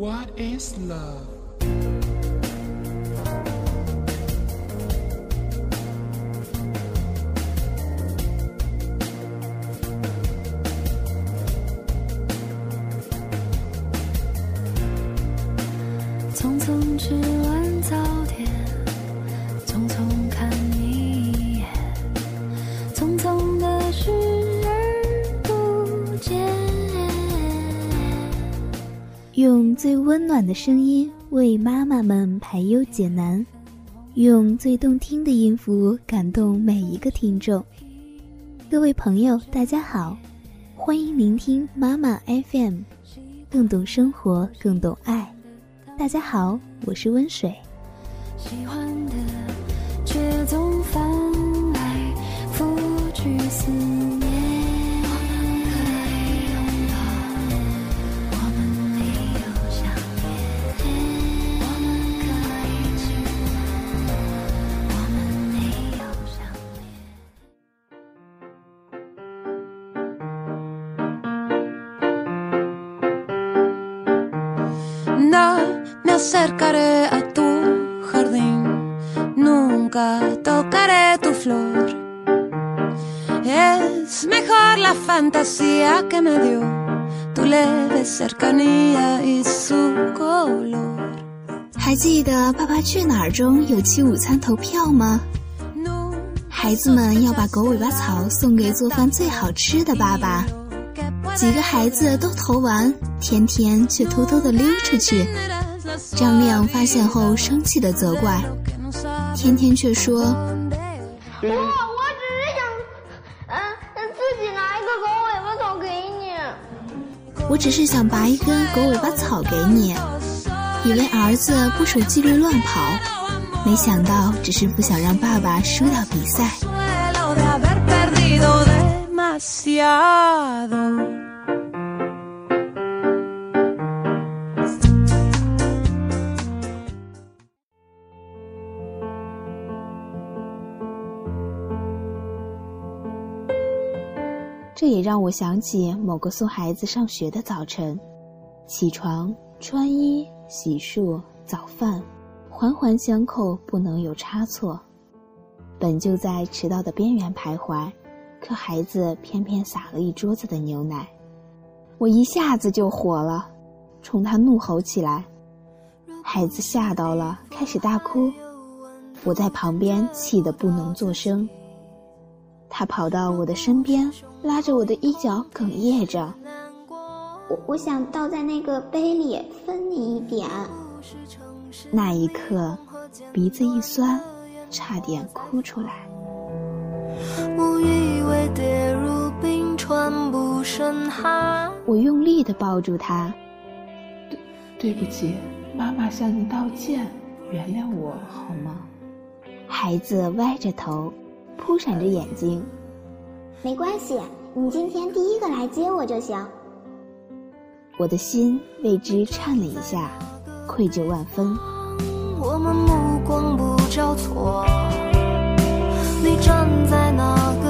What is love? 用最温暖的声音为妈妈们排忧解难，用最动听的音符感动每一个听众。各位朋友，大家好，欢迎聆听妈妈 FM，更懂生活，更懂爱。大家好，我是温水。喜欢的却总翻来覆去思 No me acercaré a tu jardín, nunca tocaré tu flor. Es mejor la fantasía que me dio tu leve cercanía y su color. 还记得《爸爸去哪儿》中有期午餐投票吗孩子们要把狗尾巴草送给做饭最好吃的爸爸。几个孩子都投完，天天却偷偷的溜出去。张亮发现后生气的责怪，天天却说我我只是想，嗯、自己拿一个狗尾巴草给你。：“我只是想拔一根狗尾巴草给你。”以为儿子不守纪律乱跑，没想到只是不想让爸爸输掉比赛。这也让我想起某个送孩子上学的早晨，起床、穿衣、洗漱、早饭，环环相扣，不能有差错。本就在迟到的边缘徘徊，可孩子偏偏洒了一桌子的牛奶，我一下子就火了，冲他怒吼起来。孩子吓到了，开始大哭，我在旁边气得不能作声。他跑到我的身边，拉着我的衣角，哽咽着。我我想倒在那个杯里分你一点。那一刻，鼻子一酸，差点哭出来。跌入冰川不胜寒。我用力地抱住他，对不起，妈妈向你道歉，原谅我好吗？孩子歪着头，扑闪着眼睛。没关系，你今天第一个来接我就行。我的心为之颤了一下，愧疚万分。我们目光不交错，你站在那个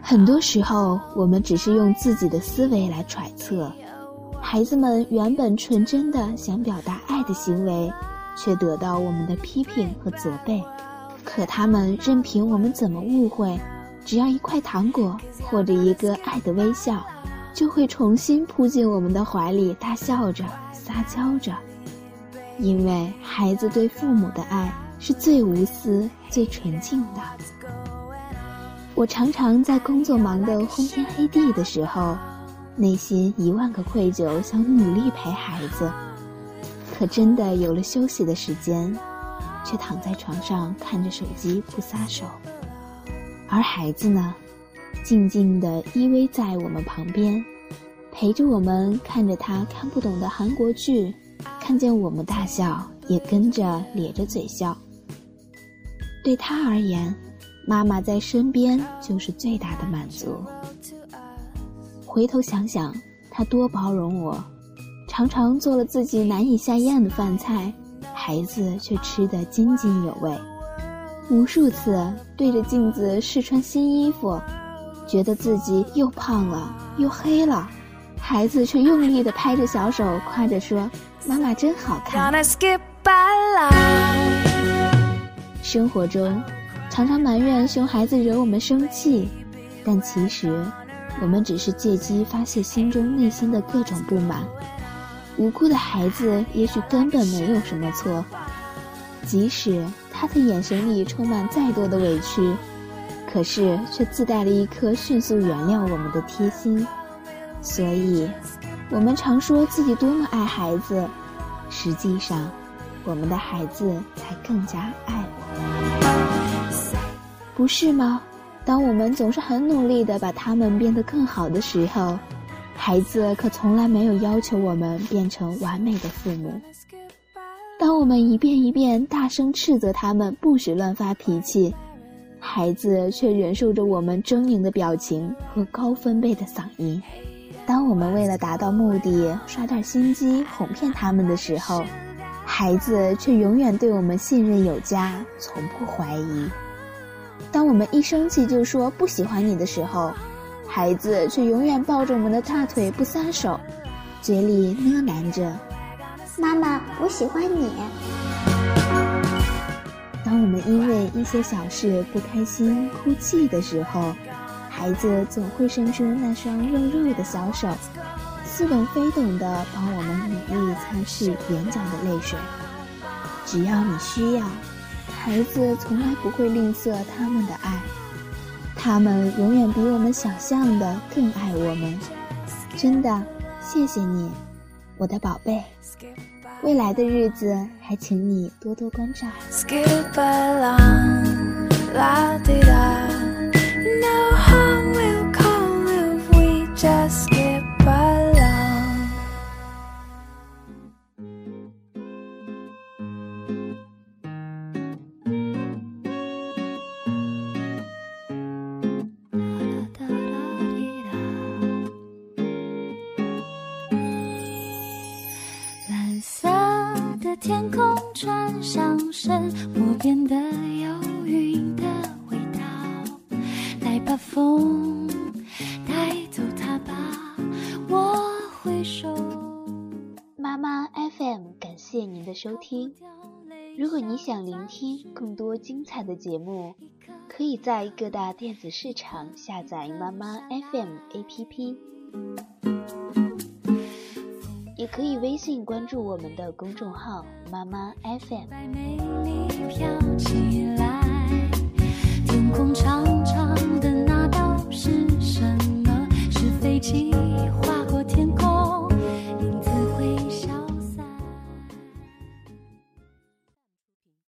很多时候，我们只是用自己的思维来揣测，孩子们原本纯真的想表达爱的行为，却得到我们的批评和责备。可他们任凭我们怎么误会，只要一块糖果或者一个爱的微笑，就会重新扑进我们的怀里，大笑着、撒娇着。因为孩子对父母的爱是最无私、最纯净的。我常常在工作忙得昏天黑地的时候，内心一万个愧疚，想努力陪孩子，可真的有了休息的时间，却躺在床上看着手机不撒手。而孩子呢，静静地依偎在我们旁边，陪着我们看着他看不懂的韩国剧，看见我们大笑，也跟着咧着嘴笑。对他而言，妈妈在身边就是最大的满足。回头想想，她多包容我，常常做了自己难以下咽的饭菜，孩子却吃得津津有味。无数次对着镜子试穿新衣服，觉得自己又胖了又黑了，孩子却用力地拍着小手，夸着说：“妈妈真好看。”生活中，常常埋怨熊孩子惹我们生气，但其实。我们只是借机发泄心中内心的各种不满。无辜的孩子也许根本没有什么错，即使他的眼神里充满再多的委屈，可是却自带了一颗迅速原谅我们的贴心。所以，我们常说自己多么爱孩子，实际上，我们的孩子才更加爱我们，不是吗？当我们总是很努力地把他们变得更好的时候，孩子可从来没有要求我们变成完美的父母。当我们一遍一遍大声斥责他们不许乱发脾气，孩子却忍受着我们狰狞的表情和高分贝的嗓音。当我们为了达到目的耍点心机哄骗他们的时候，孩子却永远对我们信任有加，从不怀疑。当我们一生气就说不喜欢你的时候，孩子却永远抱着我们的大腿不撒手，嘴里呢喃着：“妈妈，我喜欢你。”当我们因为一些小事不开心哭泣的时候，孩子总会伸出那双肉肉的小手，似懂非懂地帮我们努力擦拭眼角的泪水。只要你需要。孩子从来不会吝啬他们的爱，他们永远比我们想象的更爱我们。真的，谢谢你，我的宝贝。未来的日子，还请你多多关照。天空穿上身，我变得有云的味道。来把风带走它吧，我挥手。妈妈 FM，感谢您的收听。如果你想聆听更多精彩的节目，可以在各大电子市场下载妈妈 FM APP。可以微信关注我们的公众号妈妈 fm 在美丽飘起来天空长长的那道是什么？是飞机